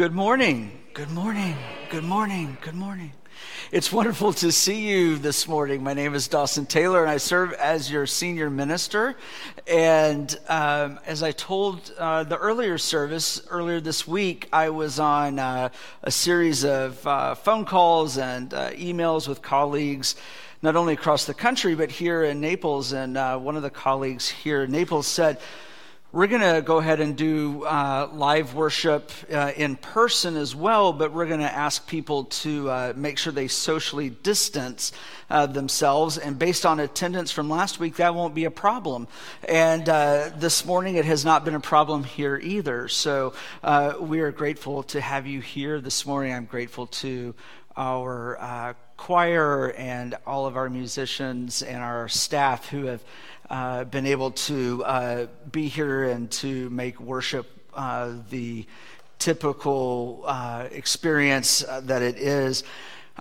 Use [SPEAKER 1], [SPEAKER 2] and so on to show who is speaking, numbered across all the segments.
[SPEAKER 1] Good morning. Good morning. Good morning. Good morning. It's wonderful to see you this morning. My name is Dawson Taylor, and I serve as your senior minister. And um, as I told uh, the earlier service earlier this week, I was on uh, a series of uh, phone calls and uh, emails with colleagues not only across the country, but here in Naples. And uh, one of the colleagues here in Naples said, we're going to go ahead and do uh, live worship uh, in person as well, but we're going to ask people to uh, make sure they socially distance uh, themselves. And based on attendance from last week, that won't be a problem. And uh, this morning, it has not been a problem here either. So uh, we are grateful to have you here this morning. I'm grateful to our choir and all of our musicians and our staff who have uh, been able to uh, be here and to make worship uh, the typical uh, experience uh, that it is.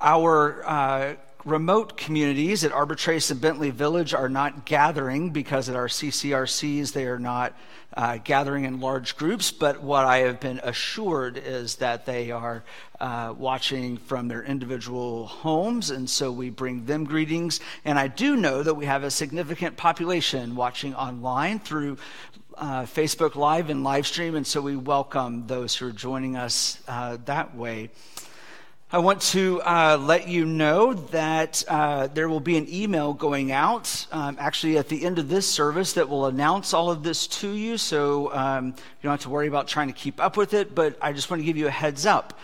[SPEAKER 1] Our remote communities at Arbor Trace and Bentley Village are not gathering because at our CCRCs they are not uh, gathering in large groups, but what I have been assured is that they are uh, watching from their individual homes, and so we bring them greetings. And I do know that we have a significant population watching online through uh, Facebook Live and live stream, and so we welcome those who are joining us uh, that way. I want to uh, let you know that uh, there will be an email going out um, actually at the end of this service that will announce all of this to you. So um, don't have to worry about trying to keep up with it, but I just want to give you a heads up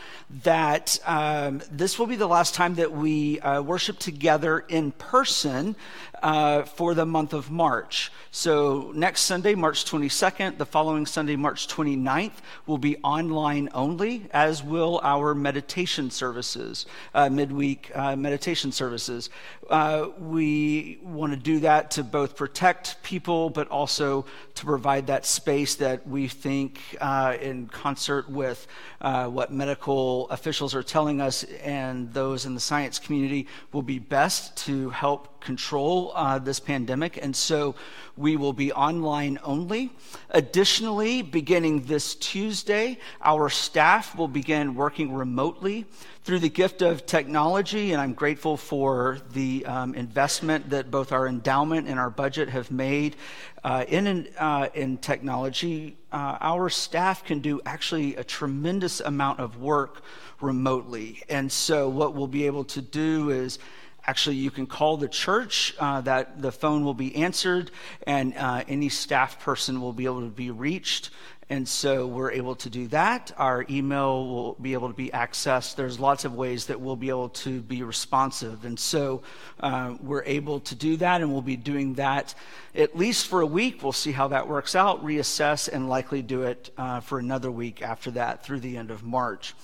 [SPEAKER 1] that um, this will be the last time that we uh, worship together in person uh, for the month of March. So, next Sunday, March 22nd, the following Sunday, March 29th, will be online only, as will our meditation services, uh, midweek uh, meditation services. Uh, we want to do that to both protect people, but also to provide that space that we think, uh, in concert with uh, what medical officials are telling us and those in the science community, will be best to help control uh, this pandemic, and so we will be online only. Additionally, beginning this Tuesday, our staff will begin working remotely through the gift of technology, and I'm grateful for the um, investment that both our endowment and our budget have made uh, in, uh, in technology. Uh, our staff can do actually a tremendous amount of work remotely. And so, what we'll be able to do is Actually, you can call the church, uh, that the phone will be answered, and uh, any staff person will be able to be reached. And so we're able to do that. Our email will be able to be accessed. There's lots of ways that we'll be able to be responsive. And so uh, we're able to do that, and we'll be doing that at least for a week. We'll see how that works out, reassess, and likely do it uh, for another week after that through the end of March.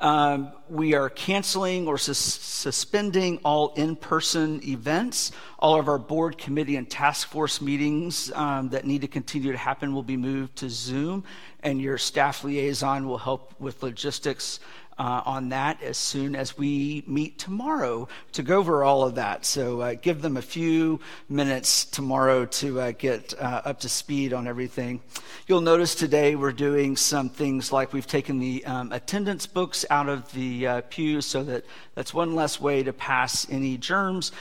[SPEAKER 1] Um, we are canceling or sus- suspending all in person events. All of our board, committee, and task force meetings um, that need to continue to happen will be moved to Zoom, and your staff liaison will help with logistics uh, on that as soon as we meet tomorrow to go over all of that. So uh, give them a few minutes tomorrow to uh, get uh, up to speed on everything. You'll notice today we're doing some things like we've taken the um, attendance books out of the uh, pews so that that's one less way to pass any germs.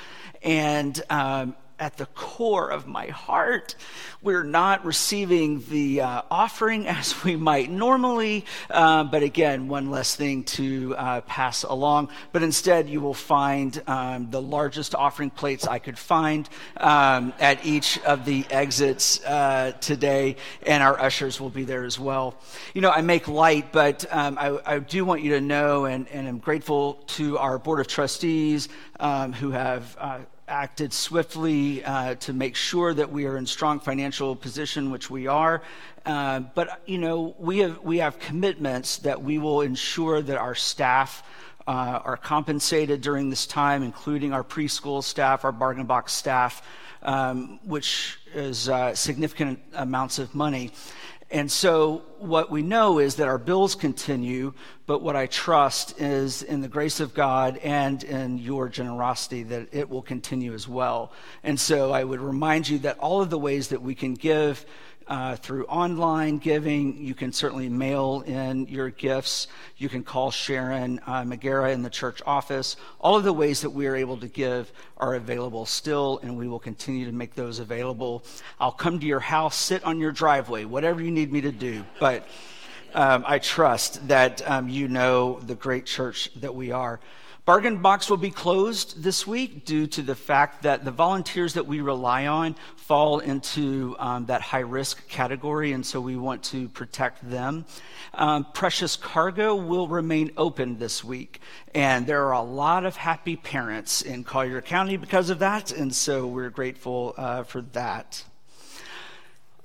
[SPEAKER 1] And um, at the core of my heart, we're not receiving the uh, offering as we might normally, uh, but again, one less thing to uh, pass along. But instead, you will find um, the largest offering plates I could find um, at each of the exits uh, today, and our ushers will be there as well. You know, I make light, but um, I, I, do want you to know, and, and I'm grateful to our Board of Trustees um, who have uh, acted swiftly uh, to make sure that we are in strong financial position, which we are. Uh, but you know, we have we have commitments that we will ensure that our staff. Uh, are compensated during this time, including our preschool staff, our bargain box staff, um, which is uh, significant amounts of money. And so, what we know is that our bills continue, but what I trust is in the grace of God and in your generosity that it will continue as well. And so, I would remind you that all of the ways that we can give uh, through online giving. You can certainly mail in your gifts. You can call Sharon uh, McGarrett in the church office. All of the ways that we are able to give are available still, and we will continue to make those available. I'll come to your house, sit on your driveway, whatever you need me to do. But um, I trust that um, you know the great church that we are. Bargain Box will be closed this week due to the fact that the volunteers that we rely on fall into um, that high risk category, and so we want to protect them. Um, Precious Cargo will remain open this week, and there are a lot of happy parents in Collier County because of that, and so we're grateful uh, for that.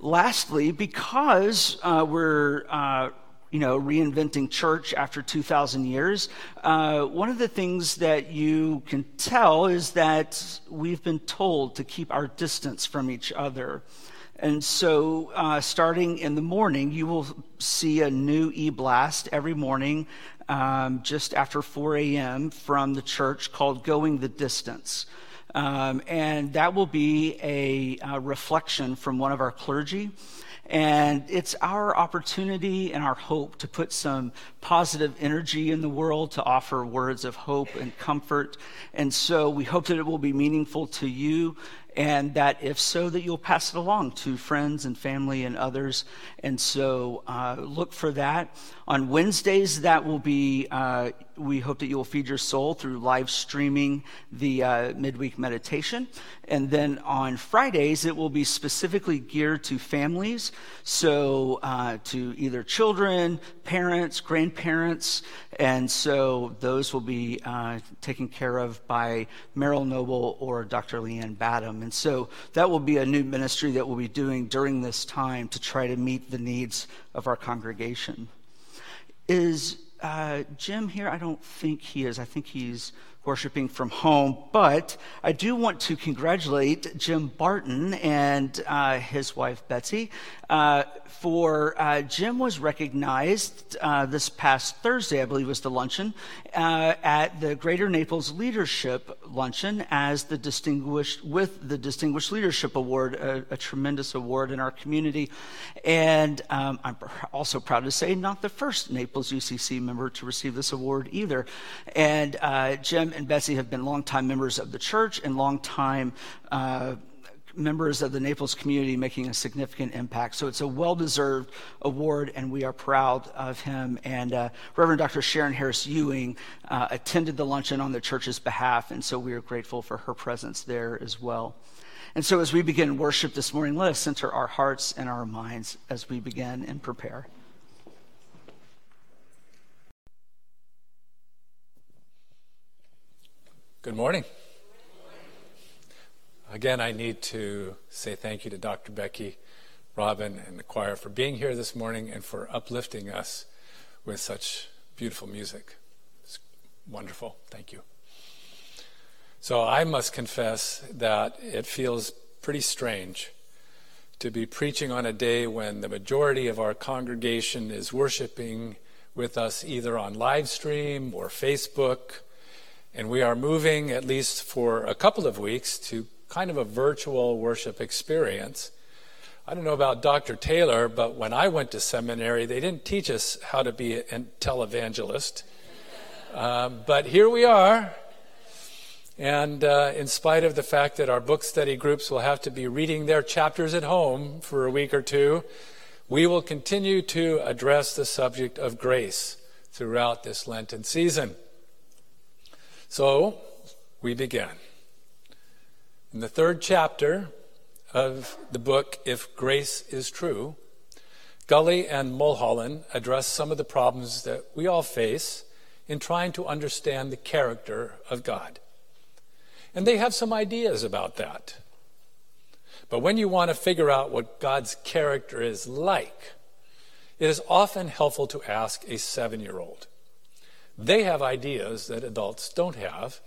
[SPEAKER 1] Lastly, because uh, we're uh, you know, reinventing church after 2,000 years, uh, one of the things that you can tell is that we've been told to keep our distance from each other. And so, uh, starting in the morning, you will see a new e blast every morning um, just after 4 a.m. from the church called Going the Distance. Um, and that will be a, a reflection from one of our clergy. And it's our opportunity and our hope to put some positive energy in the world, to offer words of hope and comfort. And so we hope that it will be meaningful to you and that if so, that you'll pass it along to friends and family and others. And so uh, look for that. On Wednesdays, that will be, uh, we hope that you'll feed your soul through live streaming the uh, midweek meditation. And then on Fridays, it will be specifically geared to families. So uh, to either children, parents, grandparents. And so those will be uh, taken care of by Merrill Noble or Dr. Leanne Badham. And so that will be a new ministry that we'll be doing during this time to try to meet the needs of our congregation. Is uh, Jim here? I don't think he is. I think he's worshiping from home. But I do want to congratulate Jim Barton and uh, his wife Betsy uh, for uh, Jim was recognized uh, this past Thursday, I believe was the luncheon, uh, at the Greater Naples Leadership Luncheon as the distinguished with the Distinguished Leadership Award, a, a tremendous award in our community. And um, I'm also proud to say, not the first Naples UCC member to receive this award either. And uh, Jim and Betsy have been longtime members of the church and longtime uh, members of the Naples community making a significant impact. So it's a well deserved award, and we are proud of him. And uh, Reverend Dr. Sharon Harris Ewing uh, attended the luncheon on the church's behalf, and so we are grateful for her presence there as well. And so as we begin worship this morning, let us center our hearts and our minds as we begin and prepare.
[SPEAKER 2] Good morning. Again, I need to say thank you to Dr. Becky, Robin, and the choir for being here this morning and for uplifting us with such beautiful music. It's wonderful. Thank you. So, I must confess that it feels pretty strange to be preaching on a day when the majority of our congregation is worshiping with us either on live stream or Facebook and we are moving, at least for a couple of weeks, to kind of a virtual worship experience. I don't know about Dr. Taylor, but when I went to seminary, they didn't teach us how to be a televangelist. Um, but here we are. And uh, in spite of the fact that our book study groups will have to be reading their chapters at home for a week or two, we will continue to address the subject of grace throughout this Lenten season. So we begin. In the third chapter of the book, If Grace is True, Gulley and Mulholland address some of the problems that we all face in trying to understand the character of God. And they have some ideas about that. But when you want to figure out what God's character is like, it is often helpful to ask a seven year old. They have ideas that adults don't have,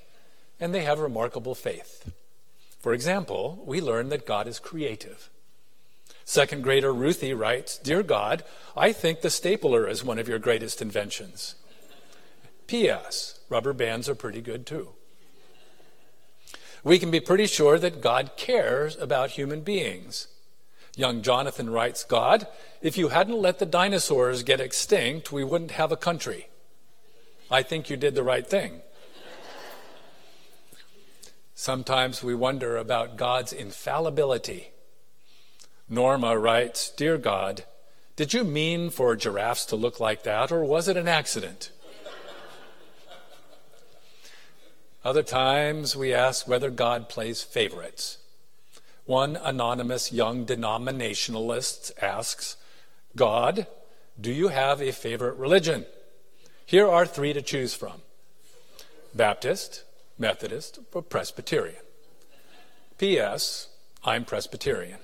[SPEAKER 2] and they have remarkable faith. For example, we learn that God is creative. Second grader Ruthie writes Dear God, I think the stapler is one of your greatest inventions. P.S. Rubber bands are pretty good too. We can be pretty sure that God cares about human beings. Young Jonathan writes God, if you hadn't let the dinosaurs get extinct, we wouldn't have a country. I think you did the right thing. Sometimes we wonder about God's infallibility. Norma writes Dear God, did you mean for giraffes to look like that, or was it an accident? Other times we ask whether God plays favorites. One anonymous young denominationalist asks, God, do you have a favorite religion? Here are three to choose from Baptist, Methodist, or Presbyterian. P.S. I'm Presbyterian.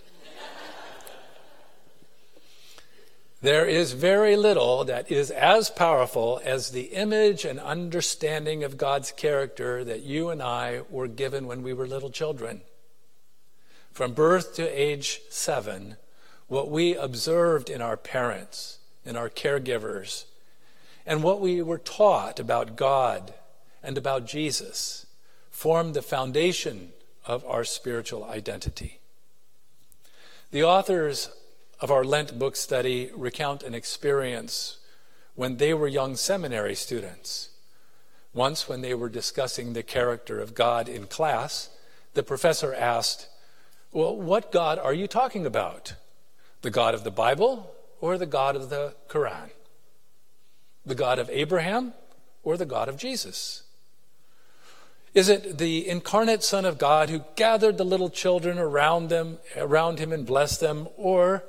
[SPEAKER 2] There is very little that is as powerful as the image and understanding of God's character that you and I were given when we were little children. From birth to age seven, what we observed in our parents, in our caregivers, and what we were taught about God and about Jesus formed the foundation of our spiritual identity. The authors of our Lent book study recount an experience when they were young seminary students. Once, when they were discussing the character of God in class, the professor asked, well, what God are you talking about? The God of the Bible or the God of the Quran? The God of Abraham or the God of Jesus? Is it the incarnate Son of God who gathered the little children around them, around him and blessed them, or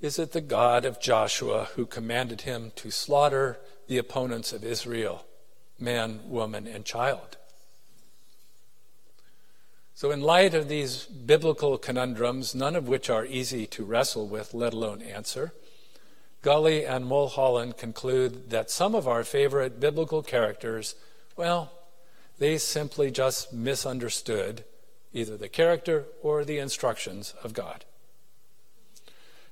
[SPEAKER 2] is it the God of Joshua who commanded him to slaughter the opponents of Israel, man, woman, and child? So, in light of these biblical conundrums, none of which are easy to wrestle with, let alone answer, Gulley and Mulholland conclude that some of our favorite biblical characters, well, they simply just misunderstood either the character or the instructions of God.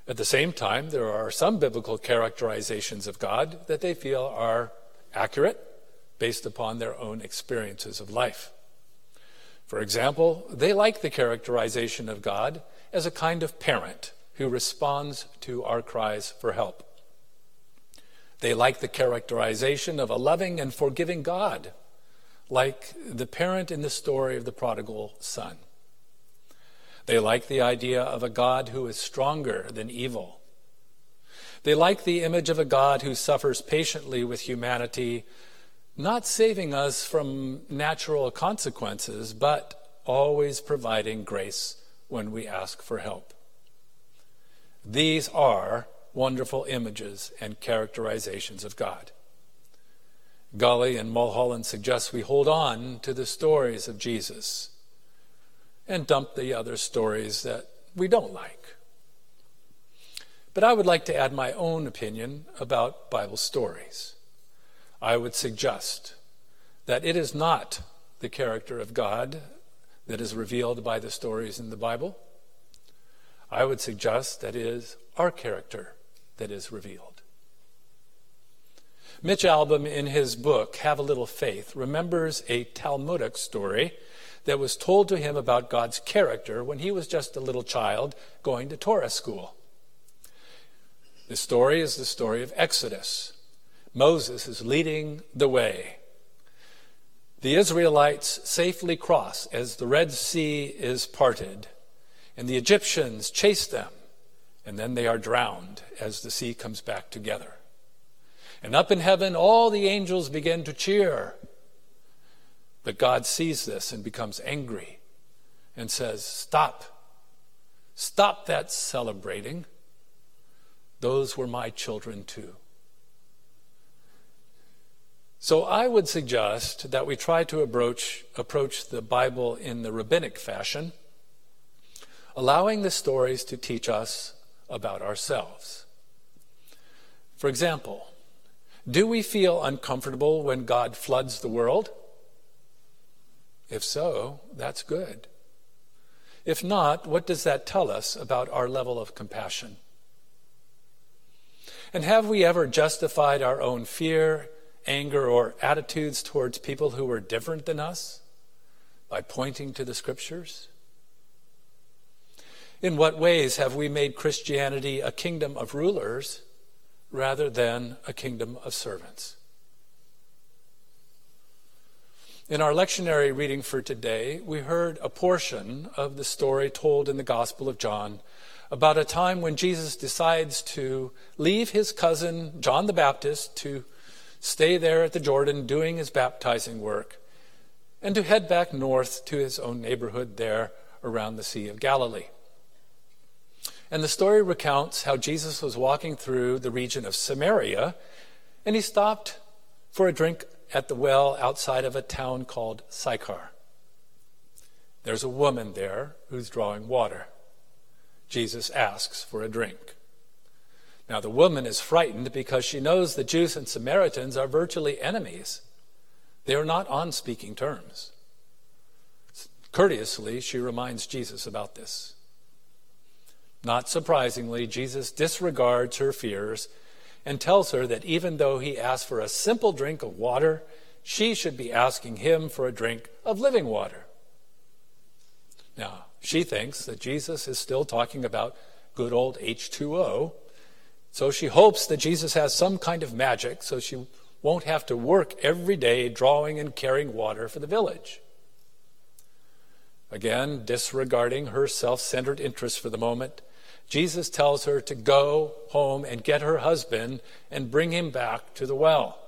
[SPEAKER 2] At the same time, there are some biblical characterizations of God that they feel are accurate based upon their own experiences of life. For example, they like the characterization of God as a kind of parent who responds to our cries for help. They like the characterization of a loving and forgiving God, like the parent in the story of the prodigal son. They like the idea of a God who is stronger than evil. They like the image of a God who suffers patiently with humanity not saving us from natural consequences, but always providing grace when we ask for help. These are wonderful images and characterizations of God. Gulley and Mulholland suggest we hold on to the stories of Jesus and dump the other stories that we don't like. But I would like to add my own opinion about Bible stories. I would suggest that it is not the character of God that is revealed by the stories in the Bible. I would suggest that it is our character that is revealed. Mitch Albom, in his book, Have a Little Faith, remembers a Talmudic story that was told to him about God's character when he was just a little child going to Torah school. The story is the story of Exodus. Moses is leading the way. The Israelites safely cross as the Red Sea is parted, and the Egyptians chase them, and then they are drowned as the sea comes back together. And up in heaven, all the angels begin to cheer. But God sees this and becomes angry and says, Stop. Stop that celebrating. Those were my children too. So I would suggest that we try to approach, approach the Bible in the rabbinic fashion, allowing the stories to teach us about ourselves. For example, do we feel uncomfortable when God floods the world? If so, that's good. If not, what does that tell us about our level of compassion? And have we ever justified our own fear anger, or attitudes towards people who were different than us by pointing to the scriptures? In what ways have we made Christianity a kingdom of rulers rather than a kingdom of servants? In our lectionary reading for today, we heard a portion of the story told in the Gospel of John about a time when Jesus decides to leave his cousin John the Baptist to stay there at the Jordan doing his baptizing work and to head back north to his own neighborhood there around the Sea of Galilee. And the story recounts how Jesus was walking through the region of Samaria and he stopped for a drink at the well outside of a town called Sychar. There's a woman there who's drawing water. Jesus asks for a drink. Now, the woman is frightened because she knows the Jews and Samaritans are virtually enemies. They are not on speaking terms. Courteously, she reminds Jesus about this. Not surprisingly, Jesus disregards her fears and tells her that even though he asked for a simple drink of water, she should be asking him for a drink of living water. Now, she thinks that Jesus is still talking about good old H2O, so she hopes that Jesus has some kind of magic so she won't have to work every day drawing and carrying water for the village. Again, disregarding her self centered interests for the moment, Jesus tells her to go home and get her husband and bring him back to the well.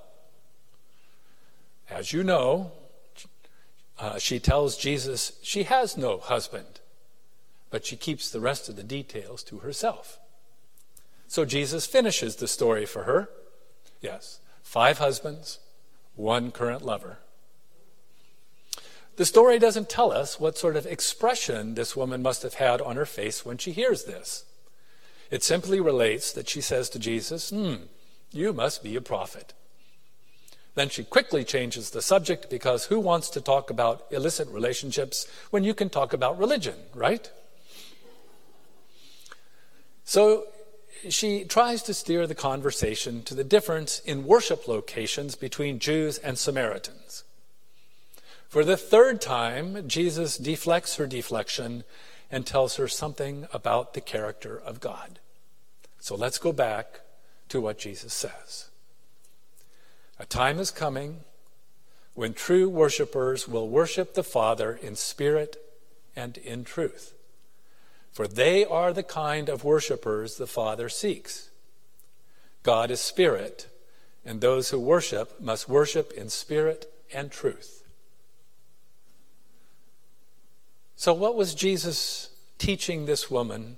[SPEAKER 2] As you know, uh, she tells Jesus she has no husband, but she keeps the rest of the details to herself. So Jesus finishes the story for her. Yes, five husbands, one current lover. The story doesn't tell us what sort of expression this woman must have had on her face when she hears this. It simply relates that she says to Jesus, Hmm, you must be a prophet. Then she quickly changes the subject because who wants to talk about illicit relationships when you can talk about religion, right? So she tries to steer the conversation to the difference in worship locations between Jews and Samaritans. For the third time, Jesus deflects her deflection and tells her something about the character of God. So let's go back to what Jesus says. A time is coming when true worshipers will worship the Father in spirit and in truth. For they are the kind of worshipers the Father seeks. God is spirit, and those who worship must worship in spirit and truth. So, what was Jesus teaching this woman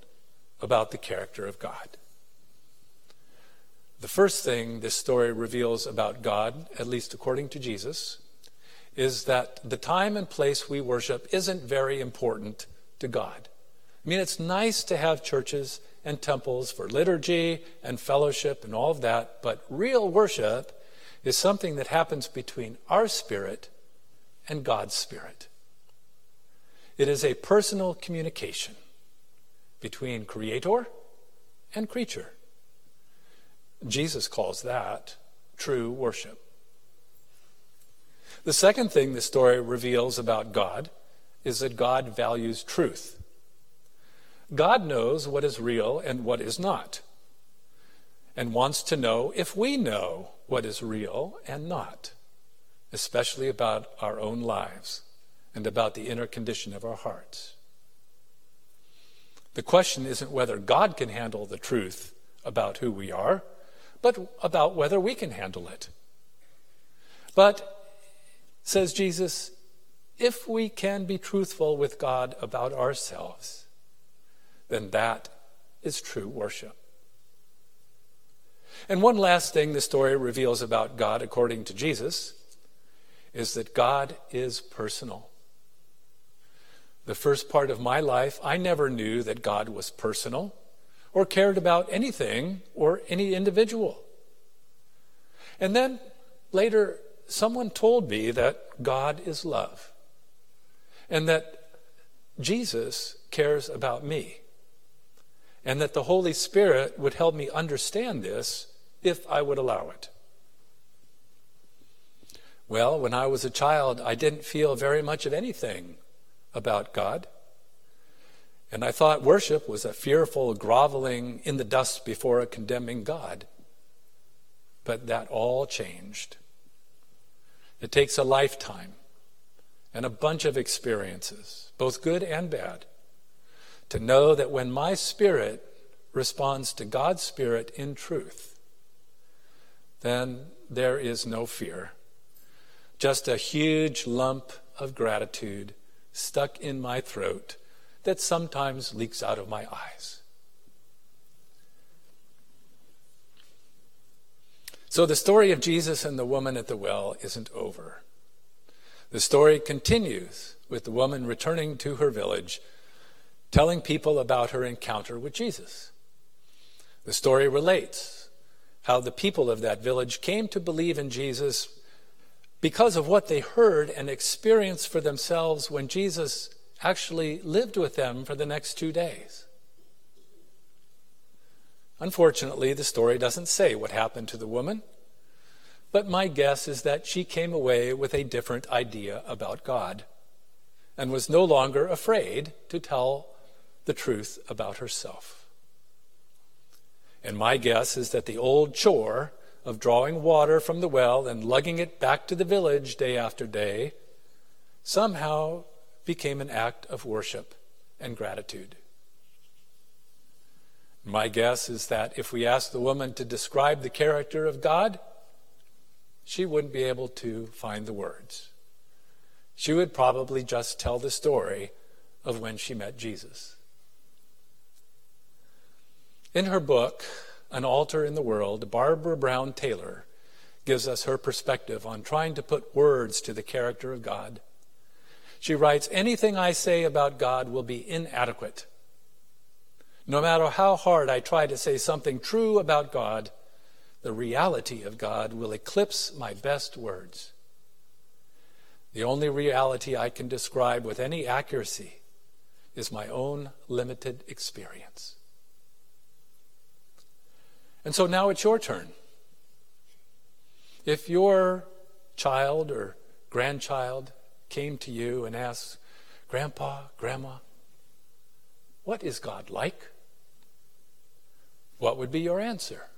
[SPEAKER 2] about the character of God? The first thing this story reveals about God, at least according to Jesus, is that the time and place we worship isn't very important to God. I mean, it's nice to have churches and temples for liturgy and fellowship and all of that, but real worship is something that happens between our spirit and God's spirit. It is a personal communication between creator and creature. Jesus calls that true worship. The second thing the story reveals about God is that God values truth. God knows what is real and what is not, and wants to know if we know what is real and not, especially about our own lives and about the inner condition of our hearts. The question isn't whether God can handle the truth about who we are, but about whether we can handle it. But, says Jesus, if we can be truthful with God about ourselves, then that is true worship. And one last thing the story reveals about God, according to Jesus, is that God is personal. The first part of my life, I never knew that God was personal or cared about anything or any individual. And then later, someone told me that God is love and that Jesus cares about me and that the Holy Spirit would help me understand this if I would allow it. Well, when I was a child, I didn't feel very much of anything about God. And I thought worship was a fearful groveling in the dust before a condemning God. But that all changed. It takes a lifetime and a bunch of experiences, both good and bad, to know that when my spirit responds to God's spirit in truth, then there is no fear. Just a huge lump of gratitude stuck in my throat that sometimes leaks out of my eyes. So the story of Jesus and the woman at the well isn't over. The story continues with the woman returning to her village, telling people about her encounter with Jesus. The story relates how the people of that village came to believe in Jesus because of what they heard and experienced for themselves when Jesus actually lived with them for the next two days. Unfortunately, the story doesn't say what happened to the woman, but my guess is that she came away with a different idea about God and was no longer afraid to tell the truth about herself. And my guess is that the old chore of drawing water from the well and lugging it back to the village day after day somehow became an act of worship and gratitude. My guess is that if we asked the woman to describe the character of God, she wouldn't be able to find the words. She would probably just tell the story of when she met Jesus. In her book, An Altar in the World, Barbara Brown Taylor gives us her perspective on trying to put words to the character of God. She writes Anything I say about God will be inadequate. No matter how hard I try to say something true about God, the reality of God will eclipse my best words. The only reality I can describe with any accuracy is my own limited experience. And so now it's your turn. If your child or grandchild came to you and asked, Grandpa, Grandma, what is God like? What would be your answer?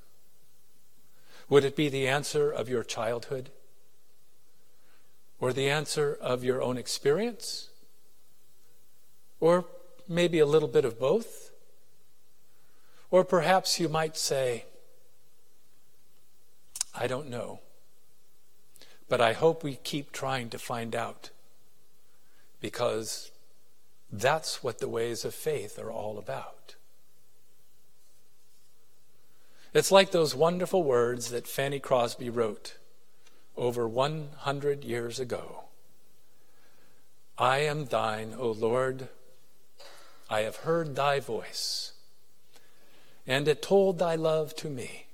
[SPEAKER 2] Would it be the answer of your childhood? Or the answer of your own experience? Or maybe a little bit of both? Or perhaps you might say, I don't know. But I hope we keep trying to find out because that's what the ways of faith are all about. It's like those wonderful words that Fanny Crosby wrote over 100 years ago I am thine, O Lord. I have heard thy voice, and it told thy love to me.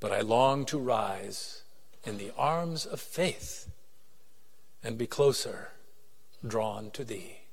[SPEAKER 2] But I long to rise in the arms of faith and be closer drawn to thee.